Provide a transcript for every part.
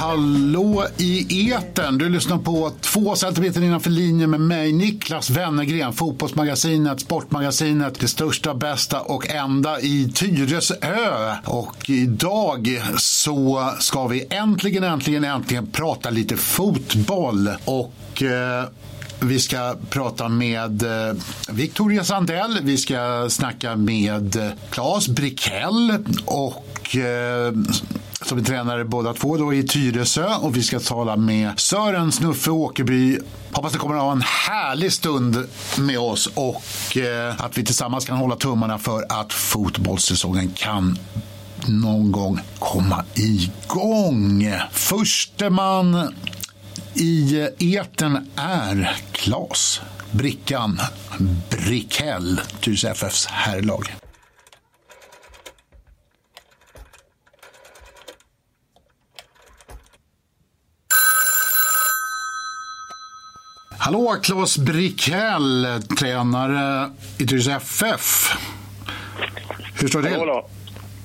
Hallå i eten. Du lyssnar på två centimeter innanför linjen med mig, Niklas Wennergren, Fotbollsmagasinet, Sportmagasinet, det största, bästa och enda i Tyresö. Och idag så ska vi äntligen, äntligen, äntligen prata lite fotboll. Och eh, vi ska prata med eh, Victoria Sandell, vi ska snacka med eh, Claes Brikell och eh, som är tränare båda två då i Tyresö och vi ska tala med Sören Snuffe Åkerby. Hoppas ni kommer att ha en härlig stund med oss och eh, att vi tillsammans kan hålla tummarna för att fotbollssäsongen kan någon gång komma igång. Förste man i eh, eten är Klas Brickan Brickell, Tyresö FFs herrlag. Hallå, Klas Brickell, tränare i Tyresö FF. Hur står det till?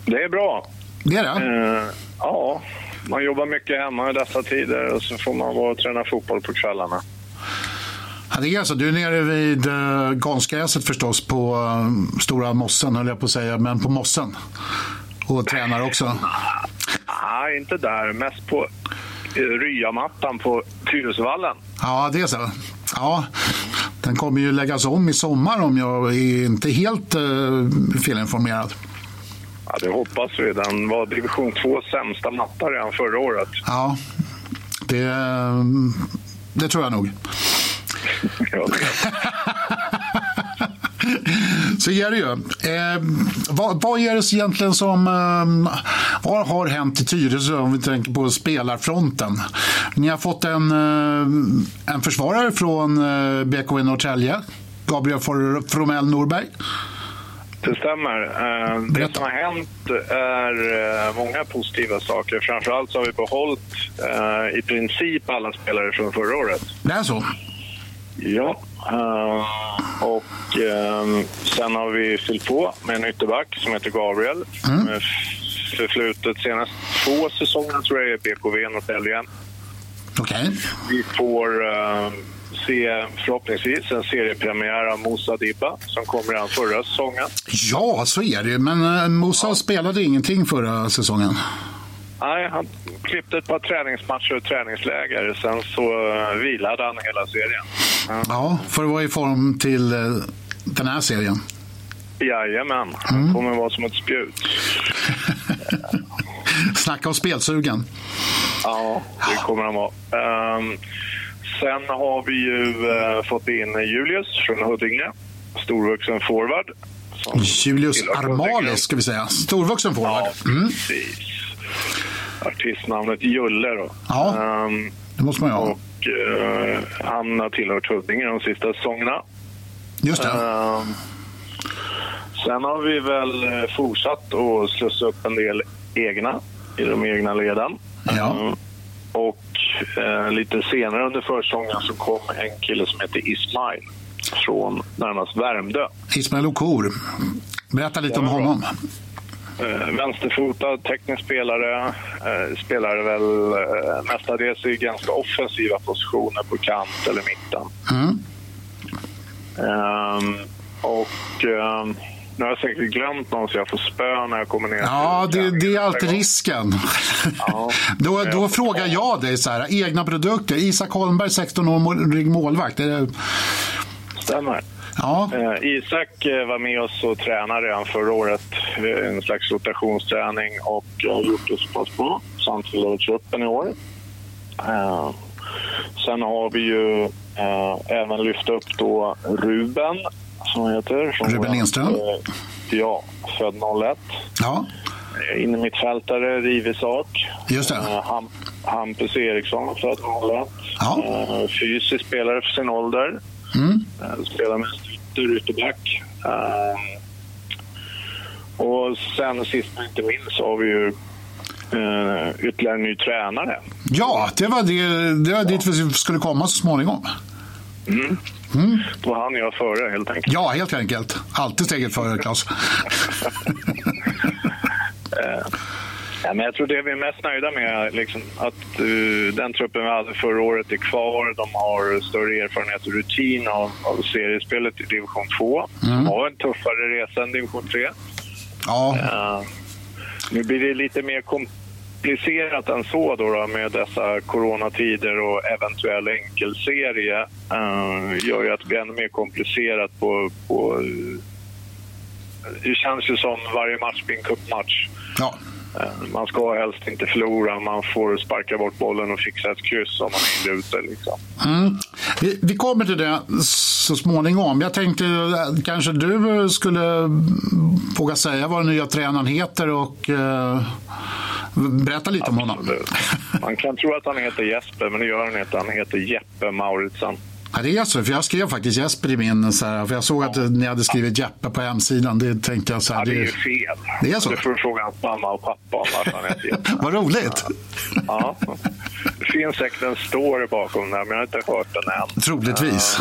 Det är bra. Det är det? Uh, ja, man jobbar mycket hemma i dessa tider och så får man vara och träna fotboll på kvällarna. Ja, det är alltså, du är nere vid uh, Gansgräset förstås på uh, Stora Mossen, höll jag på att säga, men på Mossen. Och tränar också? Nej, inte där. Mest på ryamattan på Tyresövallen. Ja, det är så. Ja, den kommer ju läggas om i sommar om jag är inte helt uh, felinformerad. Ja, det hoppas vi. Den var division 2 sämsta matta redan förra året. Ja, det, det tror jag nog. Så är det ju. Eh, vad, vad är det egentligen som eh, vad har hänt i Tyresö om vi tänker på spelarfronten? Ni har fått en, eh, en försvarare från eh, BKV Norrtälje, Gabriel Fromell Norberg. Det stämmer. Eh, Det som har hänt är eh, många positiva saker. Framförallt så har vi behållit eh, i princip alla spelare från förra året. Det är så? Ja. Uh, och uh, sen har vi fyllt på med en ytterback som heter Gabriel. Mm. Uh, förflutet senast två säsonger tror jag är BKV Norrtälje. Okay. Vi får se förhoppningsvis en seriepremiär av Moussa Dibba som kom redan förra säsongen. Ja, så är det Men Moussa ja. spelade ingenting förra säsongen. Nej, han klippte ett par träningsmatcher och träningsläger. Sen så vilade han hela serien. Ja, ja för att vara i form till den här serien. Jajamän, han mm. kommer vara som ett spjut. Snacka om spelsugen. Ja, det kommer han vara. Um, sen har vi ju uh, fått in Julius från Huddinge, storvuxen forward. Julius Armalis ska vi säga, storvuxen forward. Ja, mm. Artistnamnet Julle då. Ja, um, det måste man ju ha. Och uh, han har tillhört Huddinge de sista säsongerna. Just det. Uh, sen har vi väl eh, fortsatt att slussa upp en del egna i de egna leden. Ja. Uh, och uh, lite senare under försäsongen så kom en kille som heter Ismail från närmast Värmdö. Ismail Okor. Berätta lite om honom. Eh, vänsterfotad teknisk spelare. Eh, spelar väl eh, mestadels i ganska offensiva positioner på kant eller mitten. Mm. Um, och um, nu har jag säkert glömt någon så jag får spö när jag kommer ner. Ja, det, det är alltid risken. Ja, då då frågar jag dig så här, egna produkter. Isak Holmberg, 16 år, målvakt. Är det... Stämmer. Ja. Eh, Isak eh, var med oss och tränade redan förra året. Eh, en slags rotationsträning och har gjort det så pass bra så han tillhör truppen i år. Sen har vi ju även lyft upp då Ruben, som han heter. Ruben Lindström? Ja, född 01. Ja. Inne mittfältare, Rivesak. Just det. Hampus Eriksson, född 01. Ja. Fysisk spelare för sin ålder. Mm. Spelar mest ytter, ytterback. Uh, och sen sist men inte minst så har vi ju uh, ytterligare en ny tränare. Ja, det var, det, det var dit vi skulle komma så småningom. Mm. Mm. Då hann jag före helt enkelt. Ja, helt enkelt. Alltid steget före, Claes. Ja, men jag tror det vi är mest nöjda med är liksom att uh, den truppen vi hade förra året är kvar. De har större erfarenhet och rutin av, av seriespelet i division 2. Mm. De har en tuffare resa än division 3. Ja. Uh, nu blir det lite mer komplicerat än så då, då med dessa coronatider och eventuell enkelserie. Uh, gör ju att det blir ännu mer komplicerat på, på det känns ju som varje match blir en cupmatch. Ja. Eh, man ska helst inte förlora. Man får sparka bort bollen och fixa ett kryss om man är illa ute. Liksom. Mm. Vi, vi, kommer till det så småningom. Jag tänkte eh, kanske du skulle våga säga vad den nya tränaren heter och uh, berätta lite Absolut. om honom. Man kan tro att han heter Jesper, men det gör han inte. Han heter Jeppe Mauritsson. Ja, det är så, för jag skrev faktiskt Jesper i min, så här, för jag såg att ni hade skrivit Jeppe på hemsidan. Det tänkte jag så här, ja, det är ju fel. Det är så? Det får du fråga hans mamma och pappa om varför han heter Jeppe. Vad roligt! Ja. ja. Det finns säkert en story bakom det, men jag har inte hört den än. Troligtvis.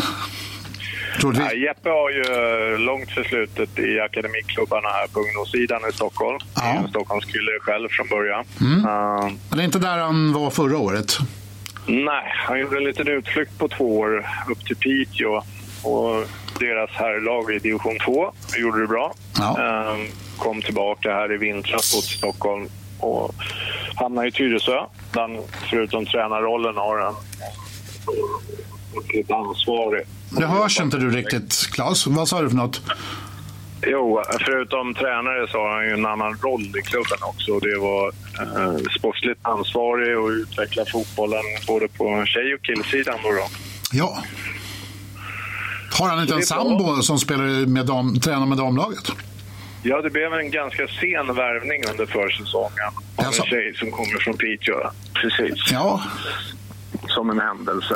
Troligtvis. Ja, Jeppe har ju eh, långt förflutet i akademiklubbarna här på ungdomssidan i Stockholm. Ja. En Stockholmskille själv från början. Mm. Uh, men det är inte där han var förra året? Nej, han gjorde en liten utflykt på två år upp till Piteå och deras herrlag i division 2 gjorde det bra. Ja. Ehm, kom tillbaka här i vintras till Stockholm och hamnade i Tyresö där han förutom tränarrollen har en ansvarig. Det hörs inte du riktigt, Claes. Vad sa du för något? Jo, förutom tränare så har han ju en annan roll i klubben också. Det var eh, sportsligt ansvarig och utveckla fotbollen både på tjej och killsidan. Då, då. Ja. Har han inte en sambo som spelar med dam, tränar med damlaget? Ja, det blev en ganska sen värvning under försäsongen. Av en tjej som kommer från Piteå. Precis. Ja. Som en händelse.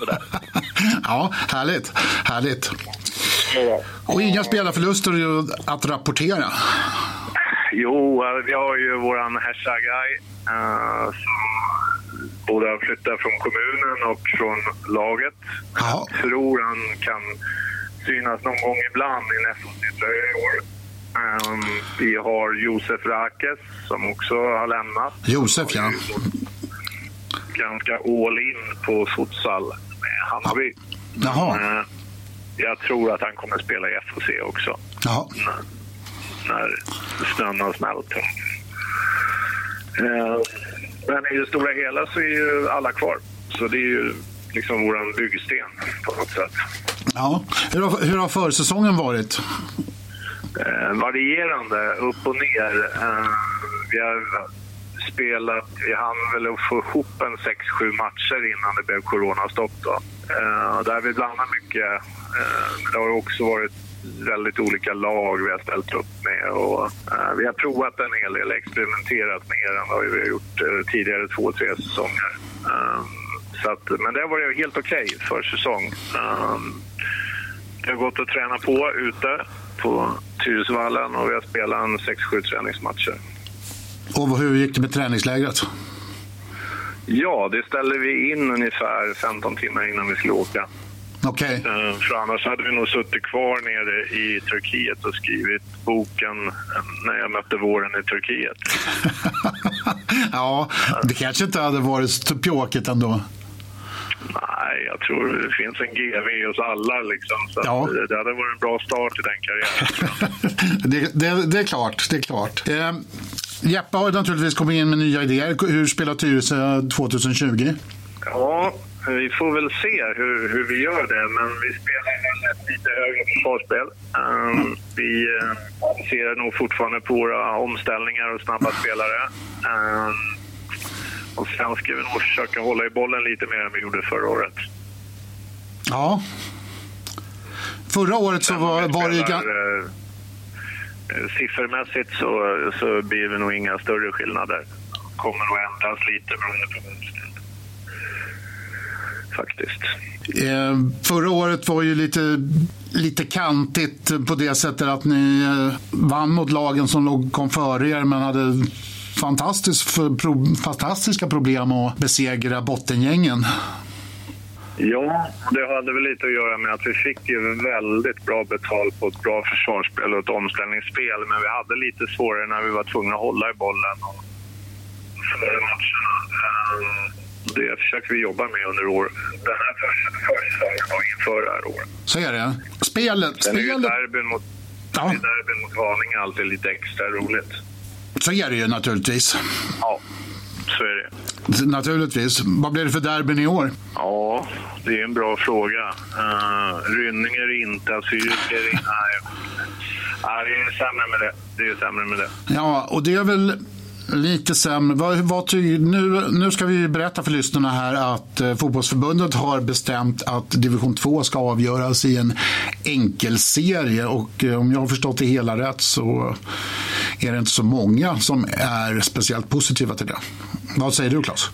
ja, härligt. Härligt. Och inga spelarförluster att rapportera? Jo, vi har ju vår Hersagai uh, som både har flyttat från kommunen och från laget. Ja. Jag tror han kan synas någon gång ibland i nästa tröja i år. Um, vi har Josef Rakes som också har lämnat. Josef, ja. Ganska all in på futsal med Hammarby. Jaha. Uh, jag tror att han kommer att spela i FOC också. Ja. När, när snön har smält. Eh, men i det stora hela så är ju alla kvar. Så det är ju liksom vår byggsten på något sätt. Ja. Hur har, hur har försäsongen varit? Eh, varierande, upp och ner. Eh, vi har spelat, vi hann väl få ihop en 6-7 matcher innan det blev coronastopp. Då. Eh, där vi blandar mycket Eh, det har också varit väldigt olika lag vi har ställt upp med. Och, eh, vi har provat en hel del, experimenterat mer än vad vi har gjort eh, tidigare två, tre säsonger. Eh, så att, men det har varit helt okej okay för säsong. Eh, det har gått att träna på ute på Tyresövallen och vi har spelat en 6-7 träningsmatcher. Och hur gick det med träningslägret? Ja, det ställde vi in ungefär 15 timmar innan vi skulle åka. Okay. Eh, för annars hade vi nog suttit kvar nere i Turkiet och skrivit boken eh, när jag mötte våren i Turkiet. ja, det kanske inte hade varit så pjåkigt ändå. Nej, jag tror det finns en GV i oss alla. Liksom, så ja. det hade varit en bra start i den karriären. det, det, det, är klart. Det är klart. Eh, Jeppe har naturligtvis kommit in med nya idéer. Hur spelar Tyresö 2020? Ja, vi får väl se hur, hur vi gör det, men vi spelar ett lite högre försvarsspel. Um, vi uh, ser nog fortfarande på våra omställningar och snabba spelare. Um, och sen ska vi nog försöka hålla i bollen lite mer än vi gjorde förra året. Ja. Förra året så var, var det ju... Siffermässigt så, så blir det nog inga större skillnader. kommer nog ändras lite beroende på faktiskt. Eh, förra året var ju lite, lite kantigt på det sättet att ni eh, vann mot lagen som låg, kom före er men hade fantastisk, pro, fantastiska problem att besegra bottengängen. Ja, det hade väl lite att göra med att vi fick ju väldigt bra betalt på ett bra försvarsspel och ett omställningsspel. Men vi hade lite svårare när vi var tvungna att hålla i bollen. Och före matcherna. Eh, det försöker vi jobba med under år. den här försäsongen och inför det här året. Så är det. Spelet... Sen är spelet... derbyn mot, ja. derbyn mot Haninge alltid lite extra roligt. Så är det ju naturligtvis. Ja, så är det. Naturligtvis. Vad blir det för derbyn i år? Ja, det är en bra fråga. Uh, Rynning är inte, Assyriska är inte. Nej. nej, det är sämre med det. Det är sämre med det. Ja, och det är väl lite sämre. Vad, vad nu, nu ska vi berätta för lyssnarna här att eh, fotbollsförbundet har bestämt att division 2 ska avgöras i en enkelserie och eh, om jag har förstått det hela rätt så är det inte så många som är speciellt positiva till det. Vad säger du Claes?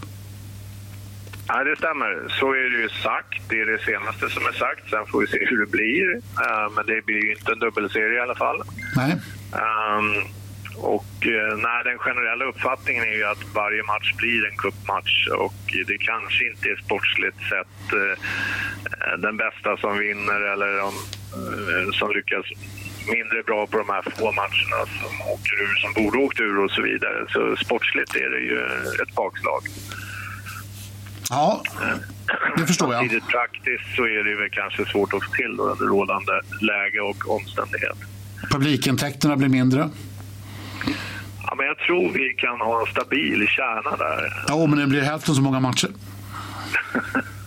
Ja, det stämmer. Så är det ju sagt. Det är det senaste som är sagt. Sen får vi se hur det blir. Uh, men det blir ju inte en dubbelserie i alla fall. Nej. Um, och uh, nej, den generella uppfattningen är ju att varje match blir en kuppmatch och det kanske inte är sportsligt sett uh, den bästa som vinner eller som lyckas mindre bra på de här få matcherna som åker ur, som borde åkt ur och så vidare. Så sportsligt är det ju ett bakslag. Ja, det förstår jag. Samtidigt praktiskt så är det väl kanske svårt att få till då under rådande läge och omständighet. Publikintäkterna blir mindre? Ja, men jag tror vi kan ha en stabil kärna där. Ja, men det blir hälften så många matcher.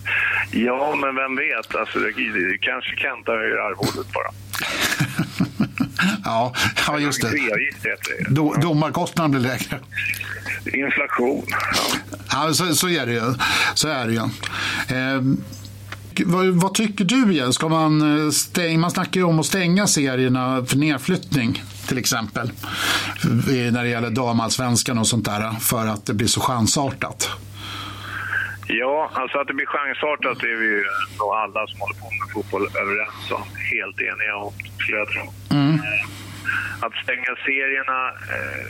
ja, men vem vet? Alltså, kanske Kenta höjer arvodet bara. ja, ja, just det. Do, domarkostnaden blir lägre. Inflation. Ja, ja så, så är det ju. Så är det ju. Eh, vad, vad, tycker du Jens? Ska man, eh, stäng, man snackar ju om att stänga serierna för nedflyttning till exempel. När det gäller damallsvenskan och sånt där för att det blir så chansartat. Ja, alltså att det blir chansartat är vi ju nog alla som håller på med fotboll överens om. Helt eniga om, skulle jag tro. Mm. Att stänga serierna... Eh,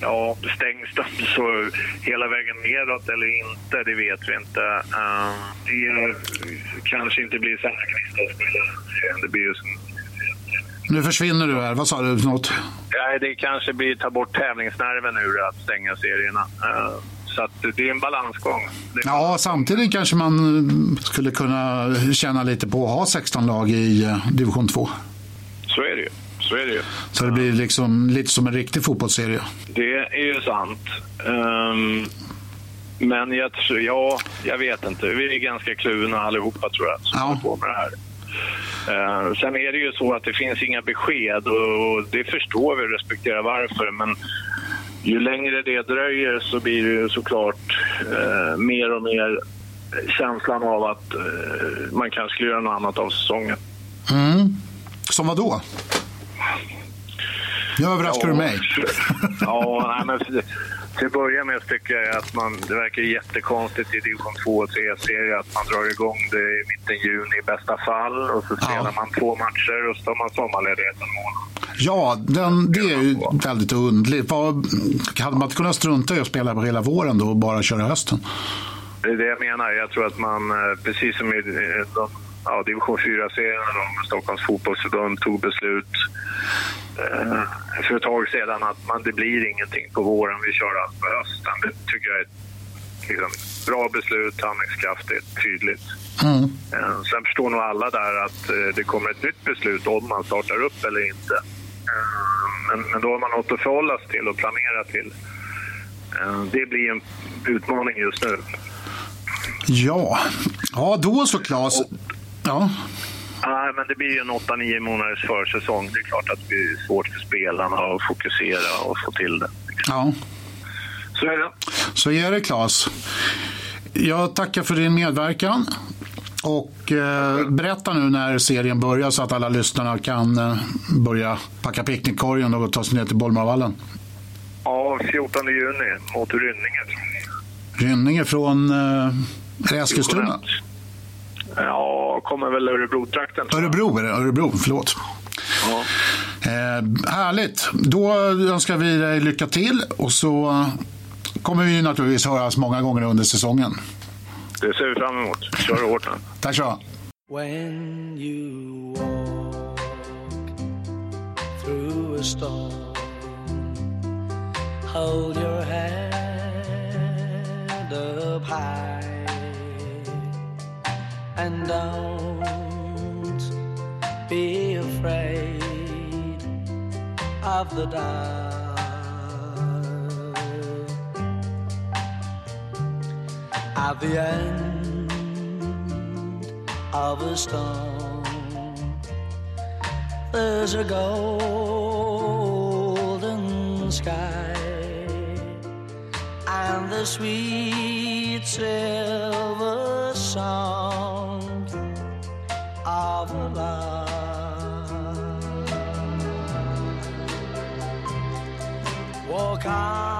ja, stängs de så hela vägen nedåt eller inte, det vet vi inte. Uh, det kanske inte blir samma kvistar Det blir ju nu försvinner du här. Vad sa du? Något? Nej, det kanske blir ta bort tävlingsnerven ur att stänga serierna. Uh, så det är en balansgång. Ja, samtidigt kanske man skulle kunna känna lite på att ha 16 lag i eh, division 2. Så är det ju. Så är det ju. Så det blir liksom lite som en riktig fotbollsserie. Det är ju sant. Um, men jag, tror, ja, jag vet inte. Vi är ganska kluvna allihopa tror jag, som ja. på med det här. Uh, sen är det ju så att det finns inga besked och det förstår vi och respekterar varför. Men ju längre det dröjer så blir det ju såklart uh, mer och mer känslan av att uh, man kanske skulle göra något annat av säsongen. Mm. Som vad då? Nu överraskar ja, du mig. ja, nej, men till att börja med tycker jag att man, det verkar jättekonstigt i division 2 och 3-serie att man drar igång det i mitten juni i bästa fall och så spelar ja. man två matcher och så tar man sommarledighet en månad. Ja, den, det är ju väldigt underligt. Vad, hade man inte kunnat strunta i att spela på hela våren då och bara köra hösten? Det är det jag menar. Jag tror att man, eh, precis som i de ja, division 4-serien och Stockholms fotbollsförbund tog beslut eh, för ett tag sedan att man, det blir ingenting på våren, vi kör allt på hösten. Det tycker jag är ett liksom, bra beslut, handlingskraftigt, tydligt. Mm. Eh, sen förstår nog alla där att eh, det kommer ett nytt beslut om man startar upp eller inte. Men, men, då har man något att förhålla sig till och planera till. Eh, det blir en utmaning just nu. Ja, ja då så Claes. Ja. Nej, men det blir ju en 8-9 månaders försäsong. Det är klart att det blir svårt för spelarna att fokusera och få till det. Ja. Så är det. Så är det, Claes. Jag tackar för din medverkan. Och eh, berätta nu när serien börjar så att alla lyssnarna kan eh, börja packa picknickkorgen och ta sig ner till Bollmarvallen. Ja, 14 juni mot Rynninge. Rynninge från eh, Eskilstuna? Ja, kommer väl Örebro-trakten. Örebro är det, Örebro, förlåt. Ja. Eh, härligt. Då önskar vi dig lycka till och så kommer vi naturligtvis höras många gånger under säsongen. Det ser vi fram emot. Kör hårt nu. Tack så When you walk through a storm Hold your head stand up high and don't be afraid of the dark. At the end of a storm, there's a golden sky and the sweet silver song of love. Walk on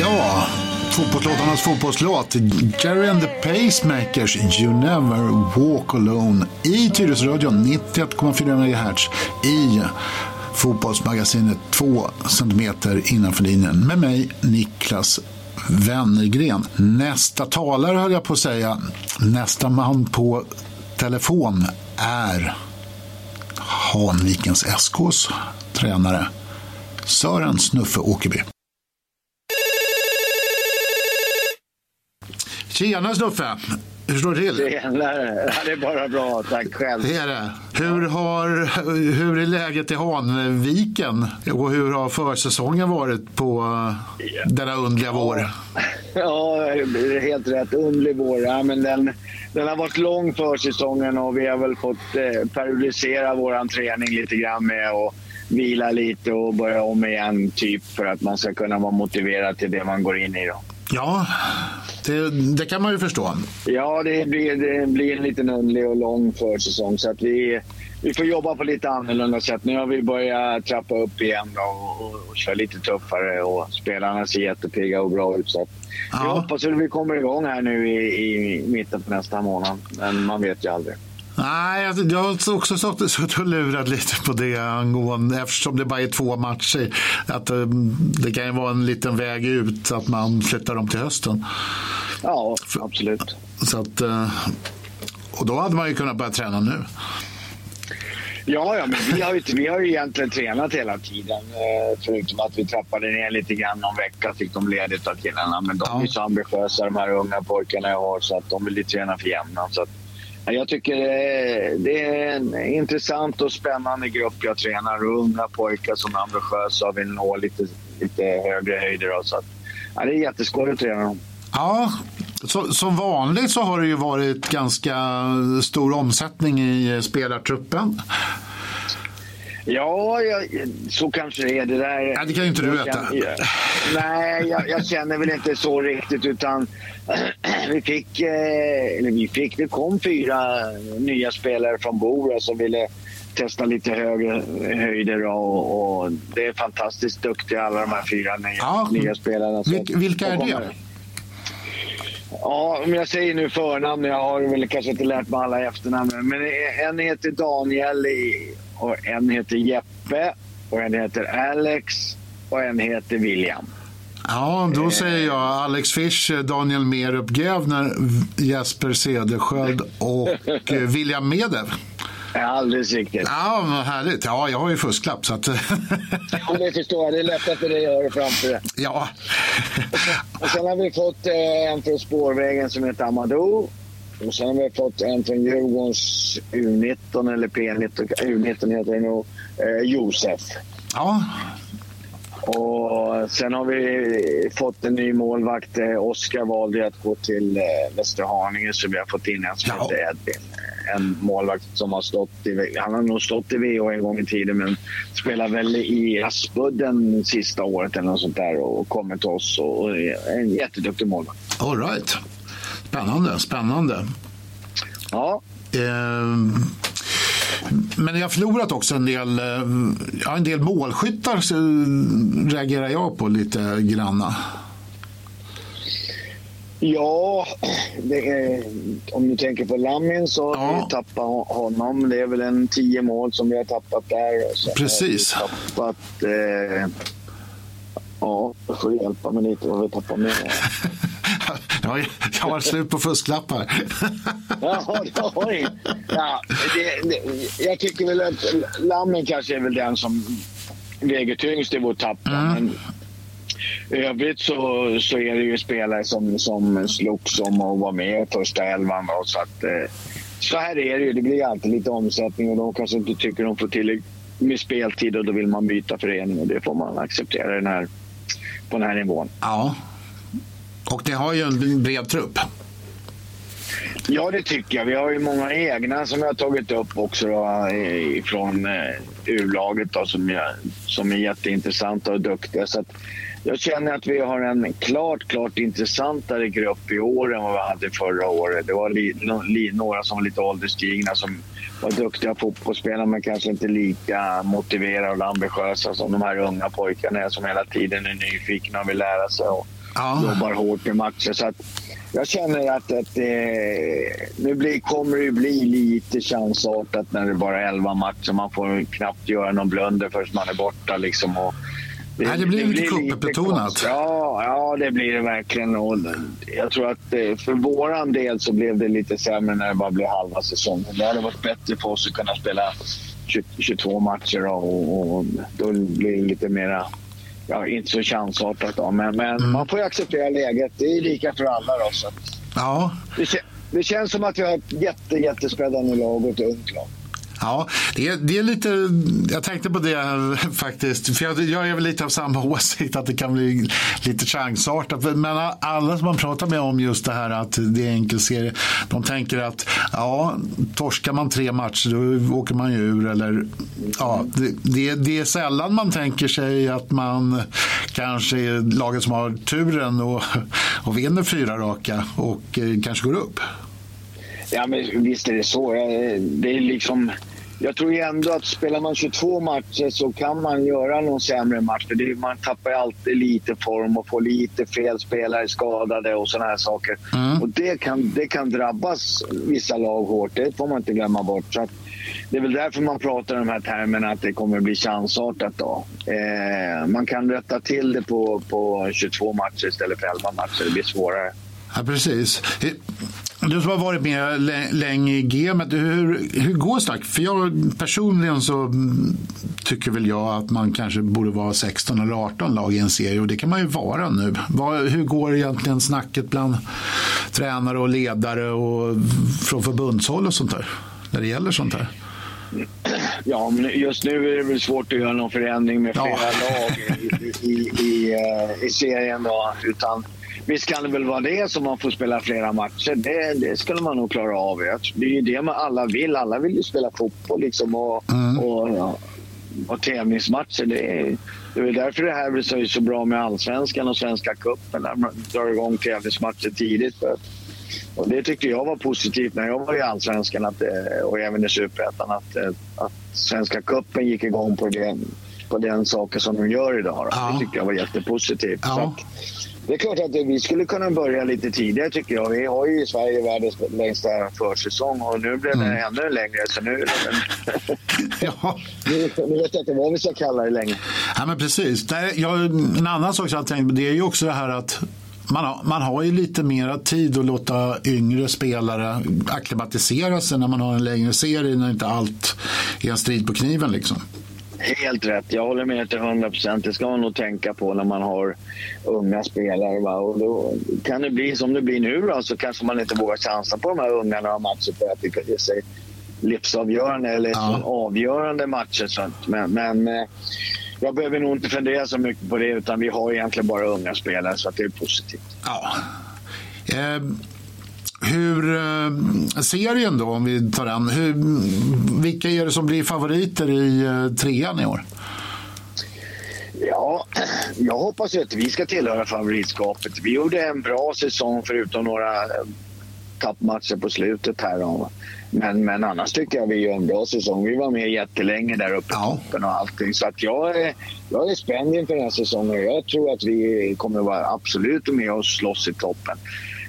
Ja, fotbollslåtarnas fotbollslåt. Jerry and the Pacemakers, You Never Walk Alone. I Tyresöradion 91,4 MHz. I Fotbollsmagasinet 2 centimeter innanför linjen. Med mig, Niklas Wennergren. Nästa talare höll jag på att säga. Nästa man på telefon är Hanvikens SKs tränare Sören Snuffe Åkerby. Tjena Snuffe! Hur står det till? Tjenare! Ja, det är bara bra, tack själv. Det är det. Hur, har, hur är läget i Hanviken och hur har försäsongen varit på denna undliga vår? Ja, det är helt rätt. Underlig vår. Ja, men den, den har varit lång för säsongen och vi har väl fått eh, periodisera vår träning lite grann med att vila lite och börja om igen typ för att man ska kunna vara motiverad till det man går in i. Då. Ja, det, det kan man ju förstå. Ja, det blir, det blir en liten underlig och lång försäsong så att vi, vi får jobba på lite annorlunda sätt. Nu har vi börjat trappa upp igen och, och, och köra lite tuffare och spelarna ser jättepigga och bra ut. Så Ja. Jag hoppas att vi kommer igång här nu i, i mitten på nästa månad, men man vet ju aldrig. Nej, jag, jag har också suttit och lurat lite på det angående, eftersom det bara är två matcher, att eh, det kan ju vara en liten väg ut att man flyttar dem till hösten. Ja, absolut. Så att, eh, och då hade man ju kunnat börja träna nu. Ja, ja, men vi har, ju, vi har ju egentligen tränat hela tiden. eh, Förutom att vi trappade ner lite grann någon vecka fick de ledigt av killarna. Men de Ja. är så ambitiösa de här unga pojkarna jag har så att de vill ju träna för jämna. Så att, jag tycker eh, det, är en intressant och spännande grupp jag tränar. Unga pojkar som är ambitiösa och vill nå lite, lite högre höjder. Så att, ja, det är jätteskoj att träna dem. Ja, så, som vanligt så har det ju varit ganska stor omsättning i spelartruppen. Ja, jag, så kanske det är. Det, där, Ja, det kan ju inte du veta. Nej, jag, jag känner väl inte så riktigt utan vi fick, eh, eller vi fick, det kom fyra nya spelare från Bora som ville testa lite högre höjder och, och det är fantastiskt duktiga alla de här fyra nya, Ja. nya spelarna. Så Vil- vilka är de det? Ja, om jag säger nu förnamn, jag har väl kanske inte lärt mig alla efternamn. Men en heter Daniel i- och en heter Jeppe och en heter Alex och en heter William. Ja, då säger jag Alex Fischer, Daniel Merup Gävner, Jesper Cedersköld och eh, William Medev. Ja, alldeles riktigt. Ja, vad härligt. Ja, jag har ju fusklapp så att... Ja, det förstår jag. Det är lättare för dig att höra framför det. ja. Och sen har vi fått eh, en från spårvägen som heter Amadou. Och sen har vi fått en från Djurgårdens U19 eller P19, U19 heter det nog, eh, Josef. ja. Och sen har vi fått en ny målvakt. Eh, Oskar valde att gå till eh, Västerhaninge så vi har fått in en som Ja. heter Edvin. En målvakt som har stått i, han har nog stått i VH en gång i tiden men spelar väl i Aspudden sista året eller något sånt där och kommit till oss och, och är en jätteduktig målvakt. All right. Spännande, spännande. Ja, Ehm, Men jag har förlorat också en del, eh, ja, en del målskyttar så reagerar jag på lite granna. Ja, är, om du tänker på Lamin så har Ja. vi tappat honom. Det är väl en tio mål som vi har tappat där. Så Precis. Har vi tappat... Eh, ja, jag får hjälpa mig lite vad vi tappar med. Jag jag har slut på fusklappar. Ja, det har ni. Ja, det, det, jag tycker väl att Lammen kanske är väl den som väger tyngst i vårt tapp. Men i övrigt så, så är det ju spelare som, som slogs om att vara med i första elvan. Då, så, att, eh, så här är det ju. Det blir alltid lite omsättning och de kanske inte tycker de får tillräckligt med speltid och då vill man byta förening och det får man acceptera den här, på den här nivån. Ja. Och ni har ju en bred trupp. Ja, det tycker jag. Vi har ju många egna som jag har tagit upp också då, eh, från eh, U-laget då, som, jag, som är jätteintressanta och duktiga. Så att jag känner att vi har en klart, klart intressantare grupp i år än vad vi hade förra året. Det var li, no- li, några som var lite ålderstigna som var duktiga fotbollsspelare men kanske inte lika motiverade och ambitiösa som de här unga pojkarna är som hela tiden är nyfikna och vill lära sig. Och, Ja. jobbar hårt i matcher. Så att jag känner att, att eh, nu blir, kommer det bli lite chansartat när det bara är 11 matcher. Man får knappt göra någon blunder förrän man är borta. Liksom, och Nej, det blir lite cup-betonat. Ja, ja, det blir det verkligen. Och jag tror att eh, för våran del så blev det lite sämre när det bara blev halva säsongen. Det hade varit bättre för oss att kunna spela 20, 22 matcher och, och då blir det lite mera ja, inte så chansartat. Då. Men, men Mm. man får ju acceptera läget. Det är lika för alla. Då, så Ja. det, det känns som att vi har ett jätte, jättespännande lag och ett ungt lag. Ja, det är, det är lite, jag tänkte på det faktiskt, för jag, jag är väl lite av samma åsikt att det kan bli lite chansartat. Men alla som man pratar med om just det här att det är enkelserie, de tänker att ja, torskar man tre matcher då åker man ju ur. Eller, ja, det, det, det är sällan man tänker sig att man kanske är laget som har turen och, och vinner fyra raka och eh, kanske går upp. Ja, men visst är det så. Eh, det är liksom, jag tror ju ändå att spelar man 22 matcher så kan man göra någon sämre match. För man tappar alltid lite form och får lite fel spelare skadade och såna här saker. Och det kan, det kan drabbas vissa lag hårt. Det får man inte glömma bort. Så det är väl därför man pratar i de här termerna att det kommer bli chansartat. Då. Eh, man kan rätta till det på, på 22 matcher istället för 11 matcher. Det blir svårare. Ja, precis. Du som har varit med lä- länge i gamet, hur, hur går snack? För jag personligen så tycker väl jag att man kanske borde vara 16 eller 18 lag i en serie och det kan man ju vara nu. Hur går egentligen snacket bland tränare och ledare och från förbundshåll och sånt där? När det gäller sånt här? Ja, men just nu är det väl svårt att göra någon förändring med Ja. flera lag i, i, i, eh, i serien. Då. Utan, visst kan det väl vara det som man får spela flera matcher. Det, det skulle man nog klara av. Det är ju det man alla vill. Alla vill ju spela fotboll liksom, och, och, ja, och tävlingsmatcher. Det är, det är därför det här blir så, bra med allsvenskan och Svenska cupen. När man drar igång tävlingsmatcher tidigt. Och det tyckte jag var positivt när jag var i Allsvenskan att, eh, och även i Superettan att, eh, att Svenska cupen gick igång på den, på den saken som de gör idag. Ja. Det tyckte jag var jättepositivt. Ja. Så att, Det är klart att vi skulle kunna börja lite tidigare tycker jag. Vi har ju i Sverige världens längsta försäsong och nu blev det Mm. ännu längre. Så nu, Ja. nu, nu vet jag inte vad vi ska kalla det längre. Ja, men precis. Nej, jag, en annan sak som jag tänkt på det är ju också det här att man har, man har ju lite mera tid att låta yngre spelare akklimatisera sig när man har en längre serie när inte allt är en strid på kniven. Liksom. Helt rätt. Jag håller med till 100 procent. Det ska man nog tänka på när man har unga spelare. Va? Och då kan det bli som det blir nu då, så kanske man inte vågar chansa på de här unga några matcher för att det ge sig livsavgörande eller Ja. avgörande matcher. Så att, men men eh, jag behöver nog inte fundera så mycket på det utan vi har egentligen bara unga spelare så att det är positivt. Ja. Eh, hur eh, serien då, om vi tar den. Hur, vilka är det som blir favoriter i eh, trean i år? Ja, jag hoppas ju att vi ska tillhöra favoritskapet. Vi gjorde en bra säsong förutom några eh, tappmatcher på slutet här. Då. Men, men annars tycker jag vi gör en bra säsong. Vi var med jättelänge där uppe Ja. i toppen och allting. Så att jag, är, jag är spänd inför den här säsongen. Jag tror att vi kommer vara absolut med och slåss i toppen.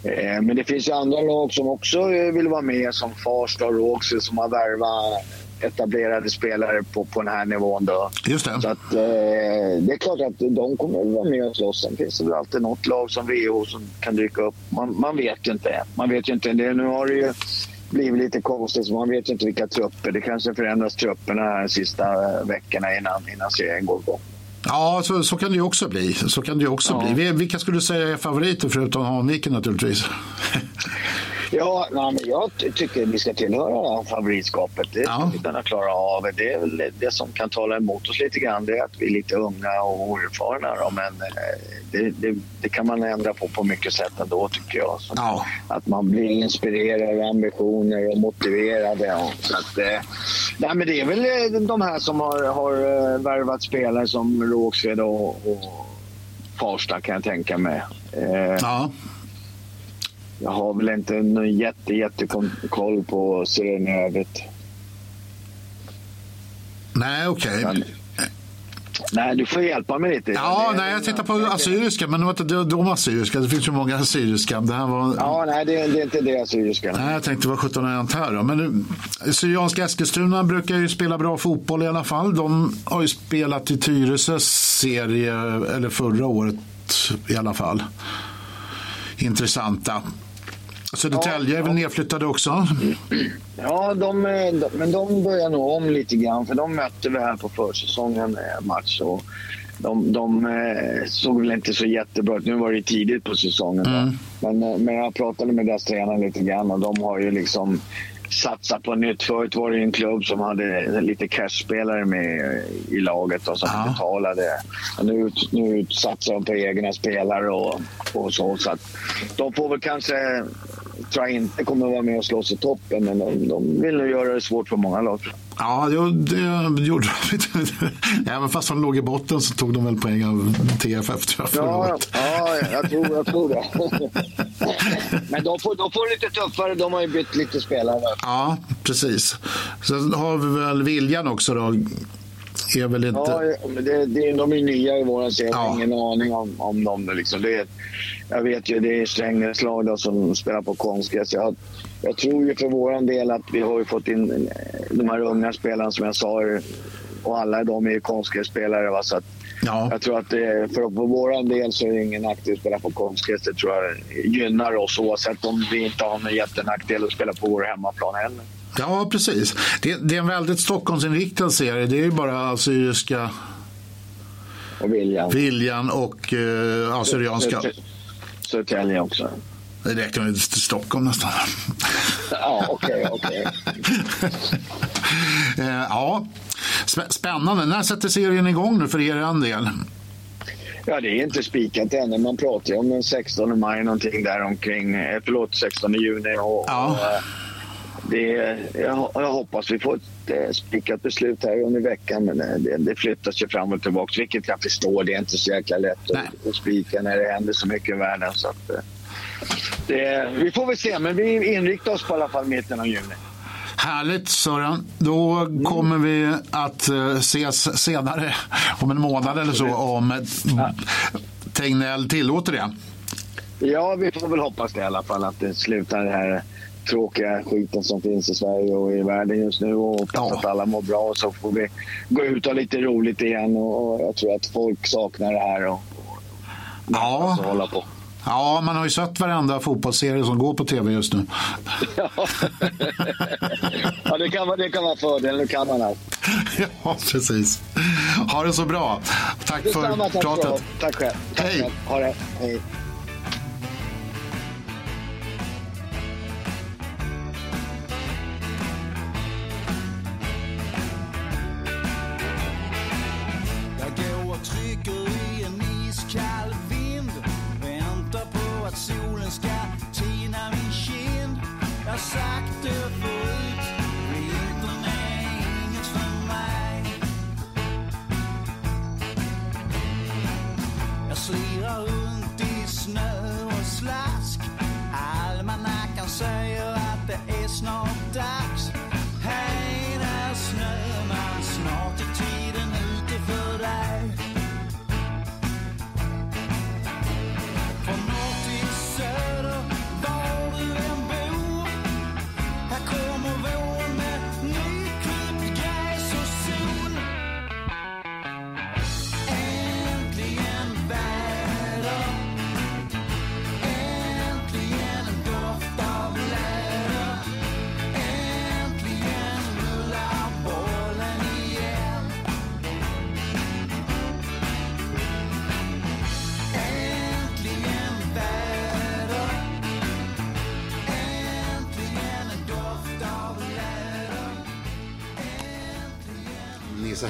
Eh, Men det finns ju andra lag som också eh, vill vara med som Farsta och Rågsved som har värvat etablerade spelare på, på den här nivån. Då. Just det. Så att, eh, det är klart att de kommer att vara med och slåss. Sen finns det väl alltid något lag som VO som kan dyka upp. Man, man vet ju inte. Man vet ju inte. Det, nu har det ju blivit lite konstigt. Så man vet ju inte vilka trupper. Det kanske förändras trupperna här de sista veckorna innan, innan serien går igång. Ja, så, så kan det ju också bli. Så kan det också Ja. bli. Vi- Vilka skulle du säga är favoriter förutom Hanviken naturligtvis? Ja, nej, men jag ty- tycker vi ska tillhöra favoritskapet. Det ska Ja. vi kunna klara av. Det är väl det- som kan tala emot oss lite grann. Det är att vi är lite unga och oerfarna. Då. Men eh, det, det, det kan man ändra på på mycket sätt ändå tycker jag. Så Ja. Att man blir inspirerad, ambitioner och motiverade. Och, så att, eh, nej, men det är väl eh, de här som har, har värvat spelare som Rågsved och, och Farsta kan jag tänka mig. Eh, Ja. Jag har väl inte någon jätte, jätte koll på serien i övrigt. Nej, okej. Men- Nej, du får hjälpa mig lite. Ja, Det- nej, jag tittar på assyriska, men det var inte de- assyriska. Det finns ju många assyriska. Det här var... Ja, nej, det, det är inte det assyriska. Nej, jag tänkte vad 17 är inte här då. Men nu, Syrianska Eskilstuna brukar ju spela bra fotboll i alla fall. De har ju spelat i Tyresös serie, eller förra året i alla fall. Intressanta. Södertälje är väl nedflyttade också? Ja, de, de, men de börjar nog om lite grann. För de mötte vi här på försäsongen eh, match. Och de de eh, såg väl inte så jättebra ut. Nu var det tidigt på säsongen. Då. Men, eh, men jag pratade med deras tränare lite grann och de har ju liksom satsat på nytt. Förut var det en klubb som hade lite cashspelare med i laget och som Ja. betalade. Och nu, nu satsar de på egna spelare och, och så. så de får väl kanske tror jag inte kommer vara med och slåss i toppen, men de, de vill nog göra det svårt för många lag. Ja, det gjorde de. Även fast de låg i botten så tog de väl poäng av TFF tror jag förra Ja, året. ja, jag tror, jag tror det. men de får, de får lite tuffare. De har ju bytt lite spelare. Ja, precis. Sen har vi väl Viljan också då. Är väl inte... Ja, det, det, de är nya i våran serie. Jag har ingen aning om, om dem. Liksom. Det jag vet ju det är Strängnäs lag då, som spelar på konstgräs. Jag, jag tror ju för våran del att vi har ju fått in eh, de här unga spelarna som jag sa. Och alla de är ju konstgrässpelare. Så att Ja. Jag tror att det, för, för våran del så är det ingen nackdel att spela på konstgräs. Det tror jag gynnar oss oavsett om vi inte har någon jättenackdel att spela på vår hemmaplan heller. Ja, precis. Det, det är en väldigt Stockholmsinriktad serie. Det är ju bara assyriska Och William. Viljan och eh, assyrianska. Södertälje också. Det räknar ju till Stockholm nästan. Ja, okej, okej. Eh, ja, Spä- spännande. När sätter serien igång nu för er del? Ja, det är inte spikat ännu. Man pratar ju om den 16 maj någonting där omkring. eh, Förlåt, 16 juni. Och, Ja. och, eh, det, jag, jag hoppas vi får ett eh, spikat beslut här under veckan. Men eh, det, det flyttas ju fram och tillbaka. Vilket jag förstår. Det är inte så jäkla lätt att, att spika när det händer så mycket i världen. Så att, eh, det, vi får väl se, men vi inriktar oss på i alla fall mitten av juni. Härligt Sören. Då kommer vi att ses senare om en månad eller så om eh, Tegnell tillåter det. Ja, vi får väl hoppas det i alla fall. Att det slutar här tråkiga skiten som finns i Sverige och i världen just nu. Och hoppas Ja. att alla mår bra. Så får vi gå ut och ha lite roligt igen. Och, och jag tror att folk saknar det här. Och, och Ja. hålla på. Ja, man har ju sett varenda fotbollsserie som går på tv just nu. Ja, ja det, kan det kan vara fördel. Det kan man allt. ja, precis. Ha det så bra. Tack för Detsamma, tack pratet. själv. Tack själv. Tack Hej. själv. Ha det. Hej.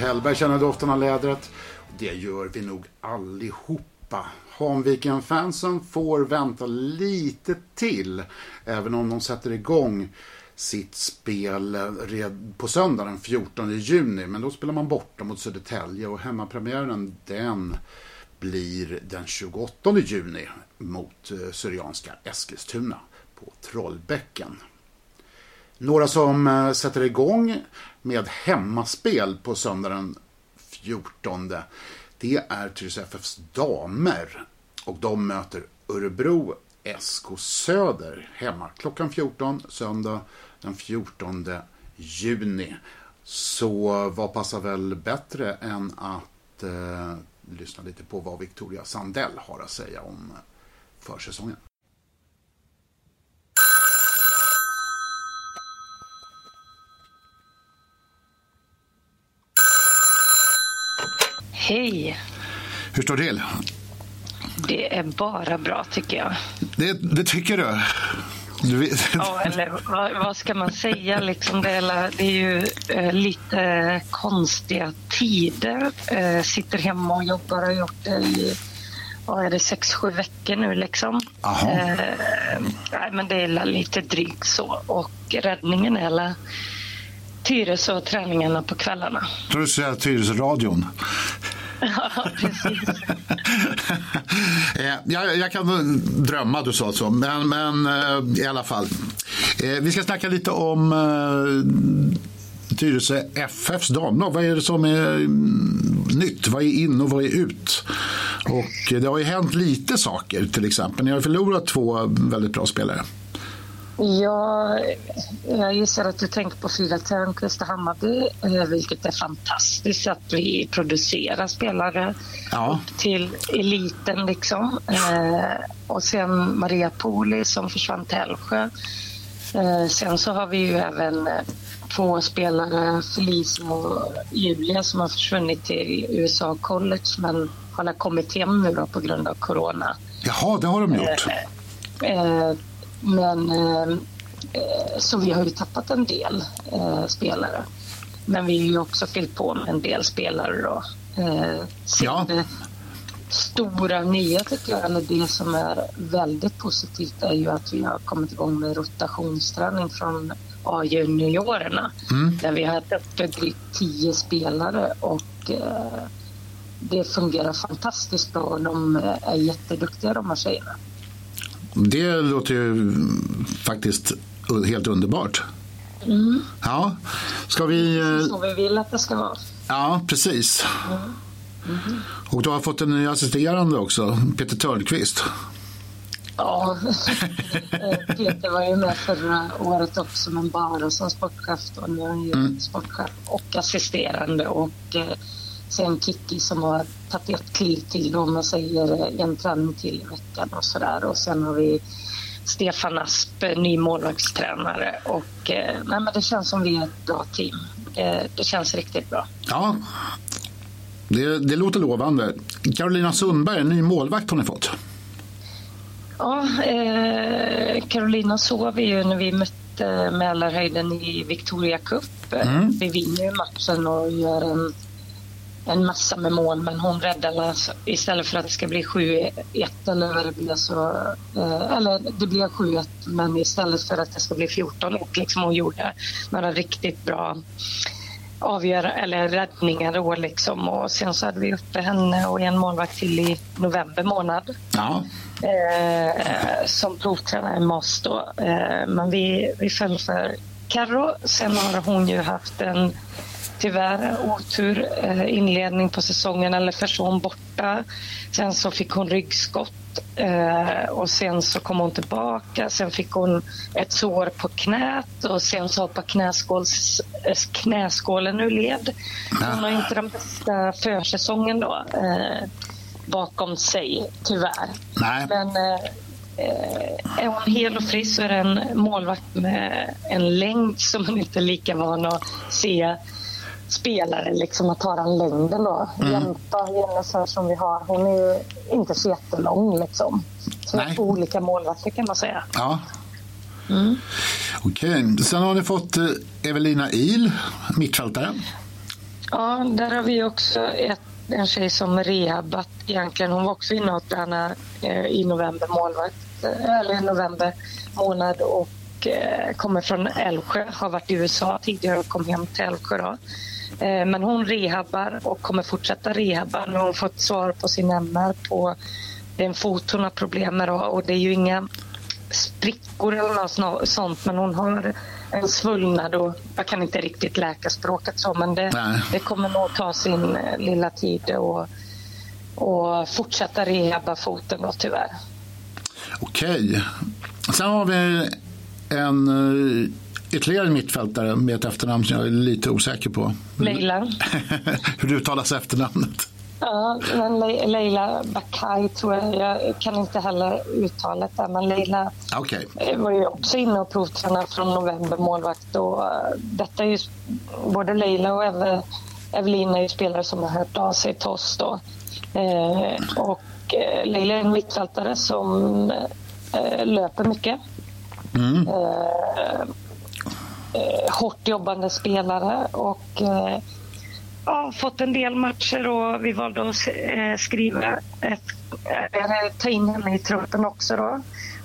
Hellberg känner doften av lädret. Det gör vi nog allihopa. Hanviken-fansen får vänta lite till. Även om de sätter igång sitt spel på söndag den 14 juni. Men då spelar man borta mot Södertälje och hemmapremiären den blir den 28 juni mot eh, Syrianska Eskilstuna på Trollbäcken. Några som eh, sätter igång med hemmaspel på söndagen 14. Det är Tyresö FFs damer. Och de möter Örebro SK Söder hemma klockan 14 söndag den 14 juni. Så vad passar väl bättre än att eh, lyssna lite på vad Victoria Sandell har att säga om försäsongen. Hej! Hur står det till? Det är bara bra tycker jag. Det, det tycker du? du Ja, eller vad, vad ska man säga? Liksom det, är, det är ju eh, lite konstiga tider. Eh, sitter hemma och jobbar och har gjort det i vad är det, sex, sju veckor nu. Liksom. Eh, nej, men det är lite drygt så. Och räddningen är alla Tyresö och träningarna på kvällarna. tror du säger Tyresö-radion. Ja, precis. Eh, jag, jag kan drömma, du sa så. Men, men eh, i alla fall. Eh, vi ska snacka lite om Tyresö FFs damlag. Vad är det som är mm, nytt? Vad är in och vad är ut? Och det har ju hänt lite saker till exempel. Ni har förlorat två väldigt bra spelare. Ja, jag gissar att du tänker på Frida Törnqvist och Hammarby, eh, vilket är fantastiskt att vi producerar spelare Ja. till eliten. Liksom. Eh, och sen Maria Poli som försvann till Älvsjö. Eh, sen så har vi ju även två spelare, Felicia och Julia, som har försvunnit till USA College men har kommit hem nu då på grund av corona. Jaha, det har de gjort. Men eh, så vi har ju tappat en del eh, spelare. Men vi har ju också fyllt på med en del spelare då. Eh, sen Ja. det stora nya tycker jag, eller det som är väldigt positivt är ju att vi har kommit igång med rotationsträning från A-juniorerna. Där vi har haft uppe drygt tio spelare och det fungerar fantastiskt bra och de är jätteduktiga de här tjejerna. Det låter ju faktiskt helt underbart. Ja, ska vi... eh, Så vi vill att det ska vara. Ja, precis. Och du har fått en ny assisterande också, Peter Törnqvist. Ja, Peter var ju med förra året också, men bara som sportchef. Då. Nu är han ju sportchef och assisterande. Och eh, sen Kiki som har tagit ett kliv till, om man säger en träning till i veckan och sådär. Och sen har vi Stefan Asp, ny målvaktstränare. Och, eh, nej, men det känns som vi är ett bra team. Eh, det känns riktigt bra. Ja, det, det låter lovande. Carolina Sundberg, en ny målvakt har ni fått. Ja, eh, Carolina såg vi ju när vi mötte Mälarhöjden i Victoria Cup. Mm. Vi vinner ju matchen och gör en, en massa med mål men hon räddade istället för att det ska bli 7-1 eller vad det blev så... Eh, eller det blev 7-1 men istället för att det ska bli 14-1 liksom hon gjorde några riktigt bra avgöra, eller räddningar då liksom. Och sen så hade vi uppe henne och en målvakt till i november månad Ja, eh, som provtränare i MAS då. Eh, men vi, vi föll för Carro. Sen har hon ju haft en tyvärr otur eh, inledning på säsongen eller först var hon borta. Sen så fick hon ryggskott eh, och sen så kom hon tillbaka. Sen fick hon ett sår på knät och sen så hoppade knäskåls, eh, knäskålen ur led. Hon har inte den bästa försäsongen då bakom sig tyvärr. nej. Men är hon hel och frisk så är det en målvakt med en längd som man inte är lika van att se spelare liksom att ha den längden då. Mm. Jämta Jennifer som vi har, hon är ju inte så jättelång liksom. Så Nej. två olika målvakter kan man säga. Ja. Okej, sen har ni fått eh, Evelina Il, mittfältare. Ja, där har vi också ett, en tjej som rehabat egentligen. Hon var också inne och tränade eh, i november målvakt, eh, eller i november månad och kommer från Älvsjö. Har varit i USA tidigare och kom hem till Älvsjö då. Eh, men hon rehabbar och kommer fortsätta rehabba. Nu har hon fått svar på sin MR på den fot hon har problem med och det är ju inga sprickor eller något sånt- men hon har en svullnad och jag kan inte riktigt läkarspråket så men det, det kommer nog ta sin eh, lilla tid och, och fortsätta rehabba foten då tyvärr. Okej. Sen har vi en ytterligare mittfältare med ett efternamn som jag är lite osäker på. Leila. Hur uttalas efternamnet? Ja, men Le- Leila Bakai tror jag. Jag kan inte heller uttalet där men Leila. Jag var ju också inne och provtränade från november målvakt och eh, detta är ju både Leila och Eve, Evelina är ju spelare som har hört av sig till oss då. Eh, och eh, Leila är en mittfältare som eh, löper mycket. Mm. Eh, eh, hårt jobbande spelare och eh, ja, fått en del matcher och vi valde att eh, skriva ett, eh, ta in henne i truppen också då.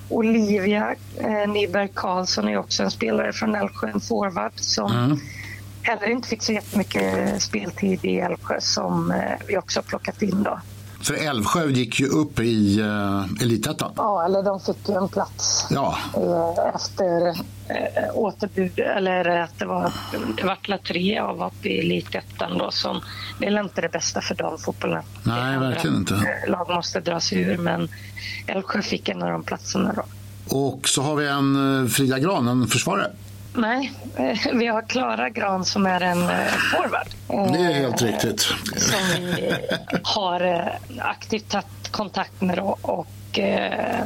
Olivia eh, Nyberg Karlsson är också en spelare från Älvsjö, en forward som Mm. heller inte fick så jättemycket speltid i Älvsjö som eh, vi också har plockat in då. För Älvsjö gick ju upp i uh, elitettan. Ja, eller de fick ju en plats Ja, eh, efter eh, återbud, eller att det var det vart la tre av upp i elitettan då som det är inte det bästa för damfotbollen. Nej, verkligen inte. eh, Lag måste dra sig ur men Älvsjö fick en av de platserna då. och så har vi en eh, Frida Gran, en försvarare. Nej, eh, vi har Klara Gran som är en eh, forward. Eh, Det är helt riktigt. Som vi har eh, aktivt tagit kontakt med då och eh,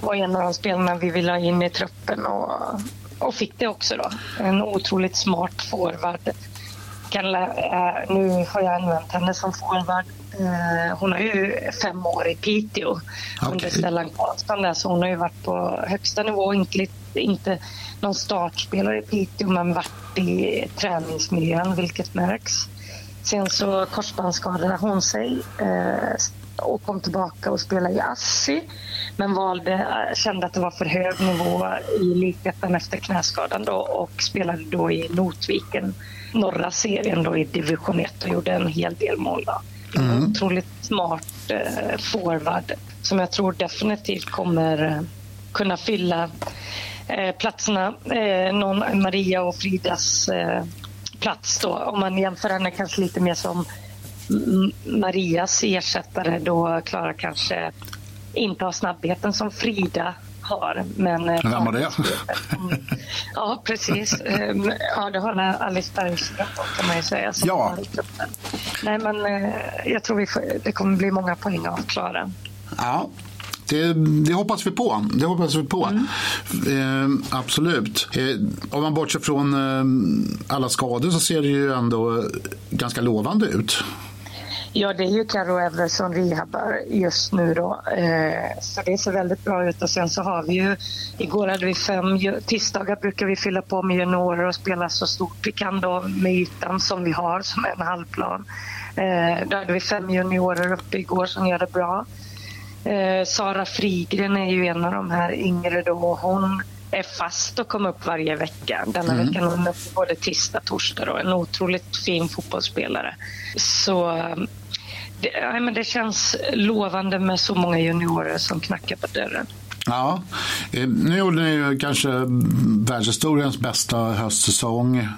var en av de spelarna vi ville ha in i truppen och, och fick det också då. En otroligt smart forward. Kan, eh, nu har jag använt henne som forward. Eh, hon har ju fem år i Piteå under Okej. Stellan Karlsson där, så hon har ju varit på högsta nivå. Inte, inte någon startspelare i Piteå men varit i träningsmiljön vilket märks. Sen så korsbandsskadade hon sig eh, och kom tillbaka och spelade i Assi men valde, eh, kände att det var för hög nivå i elitettan efter knäskadan då och spelade då i Notviken, norra serien då i division 1 och gjorde en hel del mål. Då. Mm. En otroligt smart eh, forward som jag tror definitivt kommer eh, kunna fylla eh, platserna. Eh, någon Maria och Fridas eh, plats då. Om man jämför henne kanske lite mer som Marias ersättare då Klara kanske inte har snabbheten som Frida har. Men, Vem har det? ja, precis. Ehm, ja, det har Alice Bergström kan man ju säga. Ja. Nej, men eh, jag tror vi det kommer bli många poäng av Klara. Ja. Det, det, hoppas vi på. Det hoppas vi på. Mm. Eh, absolut. Eh, om man bortser från eh, alla skador så ser det ju ändå ganska lovande ut. Ja, det är ju Carro Evre som rehabbar just nu då. Eh, så det ser väldigt bra ut. Och sen så har vi ju, igår hade vi fem, tisdagar brukar vi fylla på med juniorer och spela så stort vi kan då med ytan som vi har som en halvplan. Eh, då hade vi fem juniorer uppe igår som gör det bra. Eh, Sara Frigren är ju en av de här yngre då. Hon är fast och kommer upp varje vecka. Denna mm. veckan är hon uppe både tisdag och torsdag. En otroligt fin fotbollsspelare. Så det, ja, men det känns lovande med så många juniorer som knackar på dörren. Ja, eh, nu gjorde ni ju kanske världshistoriens bästa höstsäsong.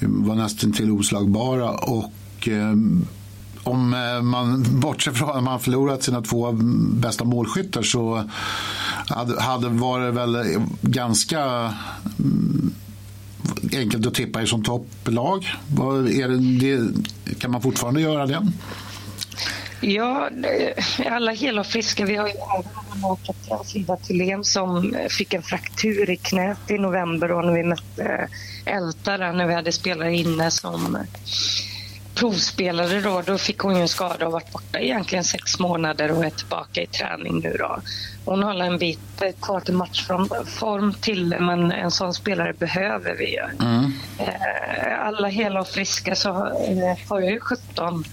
Var nästan till oslagbara och eh, om eh, man bortser från att man förlorat sina två bästa målskyttar så hade, hade varit väl ganska mm, enkelt att tippa er som topplag. Är det, det, kan man fortfarande göra det? Ja, alla hela och friska. Vi har ju även Frida Thylén som fick en fraktur i knät i november och när vi mötte Älta när vi hade spelare inne som provspelare då, då fick hon ju en skada och varit borta egentligen sex månader och är tillbaka i träning nu då. Hon har en bit kvar till matchform till men en sån spelare behöver vi ju. Mm. Eh, alla hela och friska så har jag ju 17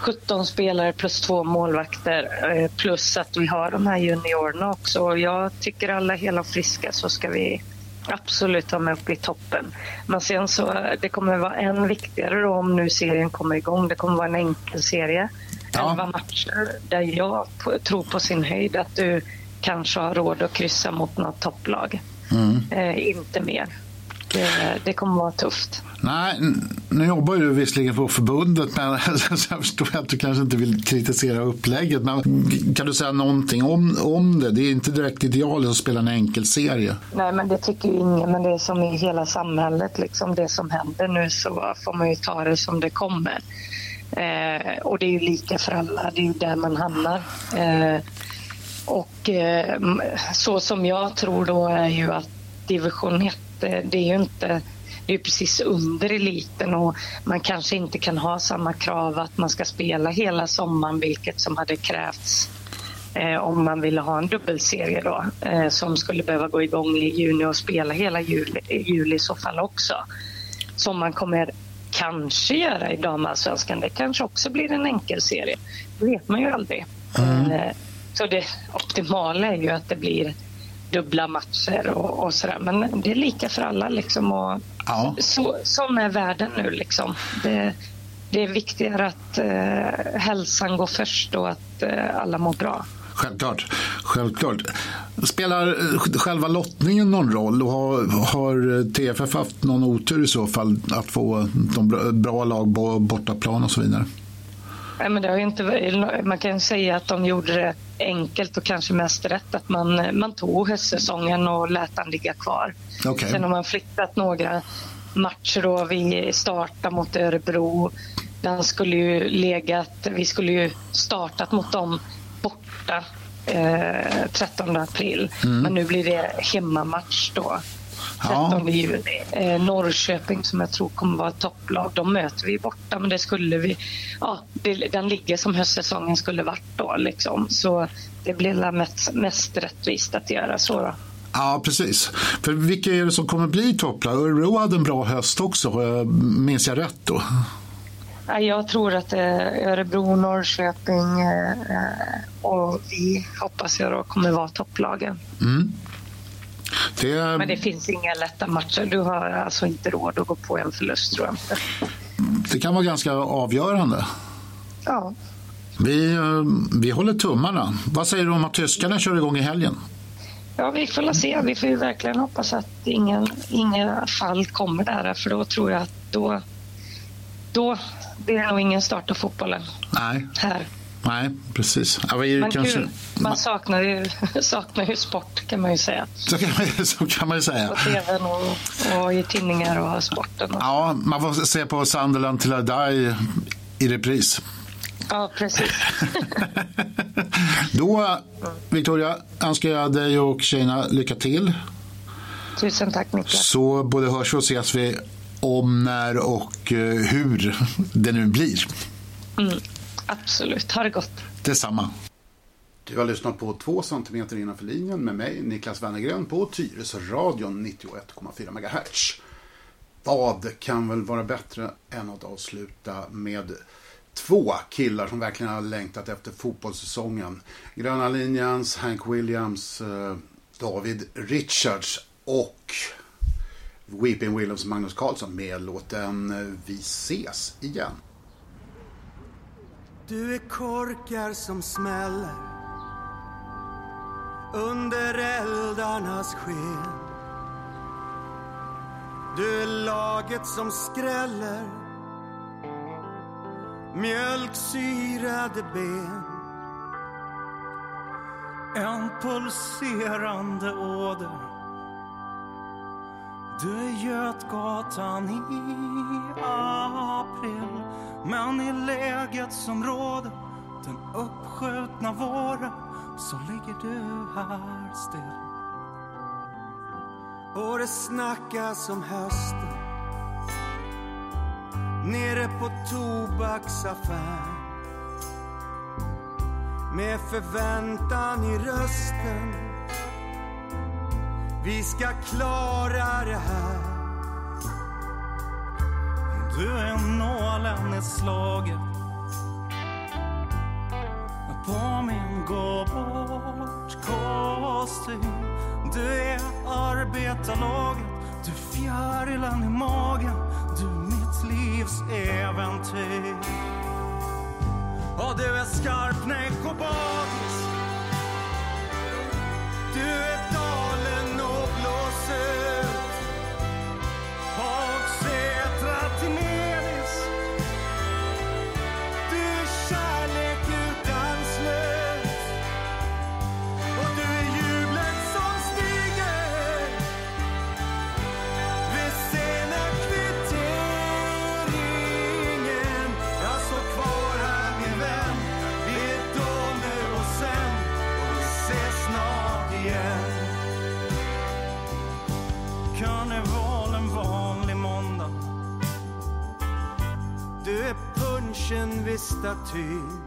17 spelare plus två målvakter eh, plus att vi har de här juniorerna också. Jag tycker alla hela och friska så ska vi absolut vara med upp i toppen. Men sen så det kommer vara än viktigare då om nu serien kommer igång. Det kommer vara en enkel serie. Ja. Elva matcher där jag tror på sin höjd att du kanske har råd att kryssa mot något topplag. Mm. Eh, inte mer. Det, det kommer vara tufft. Nej, nu jobbar du visserligen på förbundet men jag förstår att du kanske inte vill kritisera upplägget. Men kan du säga någonting om, om det? Det är inte direkt idealiskt att spela en enkel serie. Nej, men det tycker ju ingen. Men det är som i hela samhället, liksom det som händer nu så får man ju ta det som det kommer. Eh, och det är ju lika för alla, det är ju där man hamnar. Eh, och eh, så som jag tror då är ju att division 1, eh, det är ju inte det är precis under eliten och man kanske inte kan ha samma krav att man ska spela hela sommaren, vilket som hade krävts eh, om man ville ha en dubbelserie då, eh, som skulle behöva gå igång i juni och spela hela juli, juli i så fall också. Som man kommer kanske göra i damallsvenskan. Det kanske också blir en enkel serie. Det vet man ju aldrig. Mm. Eh, så det optimala är ju att det blir dubbla matcher och, och sådär. Men det är lika för alla liksom. Och ja. så, sån är världen nu liksom. Det, det är viktigare att eh, hälsan går först och att eh, alla mår bra. Självklart. Självklart. Spelar eh, själva lottningen någon roll och har, har TFF haft någon otur i så fall att få de bra lag på bortaplan och så vidare? Nej, men det har inte, man kan säga att de gjorde det enkelt och kanske mest rätt att man, man tog höstsäsongen och lät den ligga kvar. Okay. Sen har man flyttat några matcher då vi startade mot Örebro. Den skulle ju legat, vi skulle ju startat mot dem borta eh, 13 april. Mm. Men nu blir det hemmamatch då. 13 ja. juni. Eh, Norrköping som jag tror kommer vara ett topplag, de möter vi borta men det skulle vi, ja, det, den ligger som höstsäsongen skulle varit då liksom. Så det blir mest, mest rättvist att göra så då. Ja, precis. För vilka är det som kommer bli topplag? Örebro hade en bra höst också, minns jag rätt då? Jag tror att Örebro, Norrköping eh, och vi hoppas jag då kommer vara topplagen. Mm. Det... Men det finns inga lätta matcher. Du har alltså inte råd att gå på en förlust tror jag inte. Det kan vara ganska avgörande. Ja. Vi, eh, vi håller tummarna. Vad säger du om att tyskarna kör igång i helgen? Ja, vi får se. Vi får ju verkligen hoppas att ingen, inga fall kommer där. För då tror jag att då, då blir det nog ingen start av fotbollen. Nej. Här. Nej, precis. Men kanske... kul. Man saknar ju, saknar ju sport kan man ju säga. Så kan man, så kan man ju säga. På tvn och, och i tidningar och sporten. Och. Ja, man får se på Sunderland till die i repris. Ja, precis. Då, Victoria, önskar jag dig och tjejerna lycka till. Tusen tack Niklas. Så både hörs vi och ses vi om, när och eh, hur det nu blir. Absolut. Ha det gott. Detsamma. Du har lyssnat på två centimeter innanför linjen med mig, Niklas Wennergren, på Tyresö radion 91,4 MHz. Vad kan väl vara bättre än att avsluta med två killar som verkligen har längtat efter fotbollssäsongen. Gröna linjens Hank Williams, eh, David Richards och Weeping Williams Magnus Carlsson med låten eh, Vi ses igen. Du är korkar som smäller under eldarnas sken. Du är laget som skräller mjölksyrade ben. En pulserande åder du är Götgatan i april Men i läget som råder den uppskjutna våren så ligger du här still. Och det snackas om hösten. Nere på tobaksaffär. Med förväntan i rösten vi ska klara det här. Du är nålen i slaget. På min gå bort kostym. Du är arbetarlaget, du fjärilen i magen. Du mitt livs äventyr. Och du är skarpnäck och bagis Du duschen vid statyn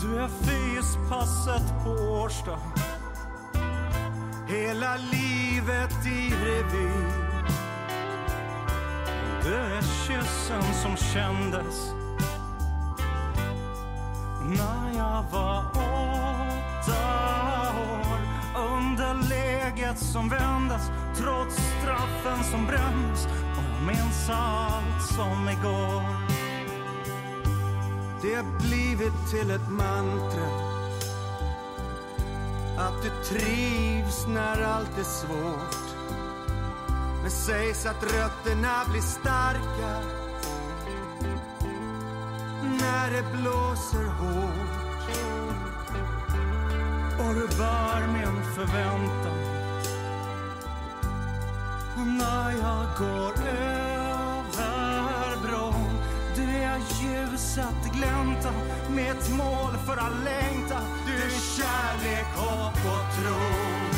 Du är fyspasset på Årsta Hela livet i revy. Du är kyssen som kändes när jag var åtta år. Under läget som vändes trots straffen som brändes och jag minns allt som igår. Det har blivit till ett mantra. Att du trivs när allt är svårt. Men sägs att rötterna blir starka. När det blåser hårt. Och du bär min förväntan. När jag går över ljuset glänta med ett mål för all längtan Du är kärlek, hopp och tro.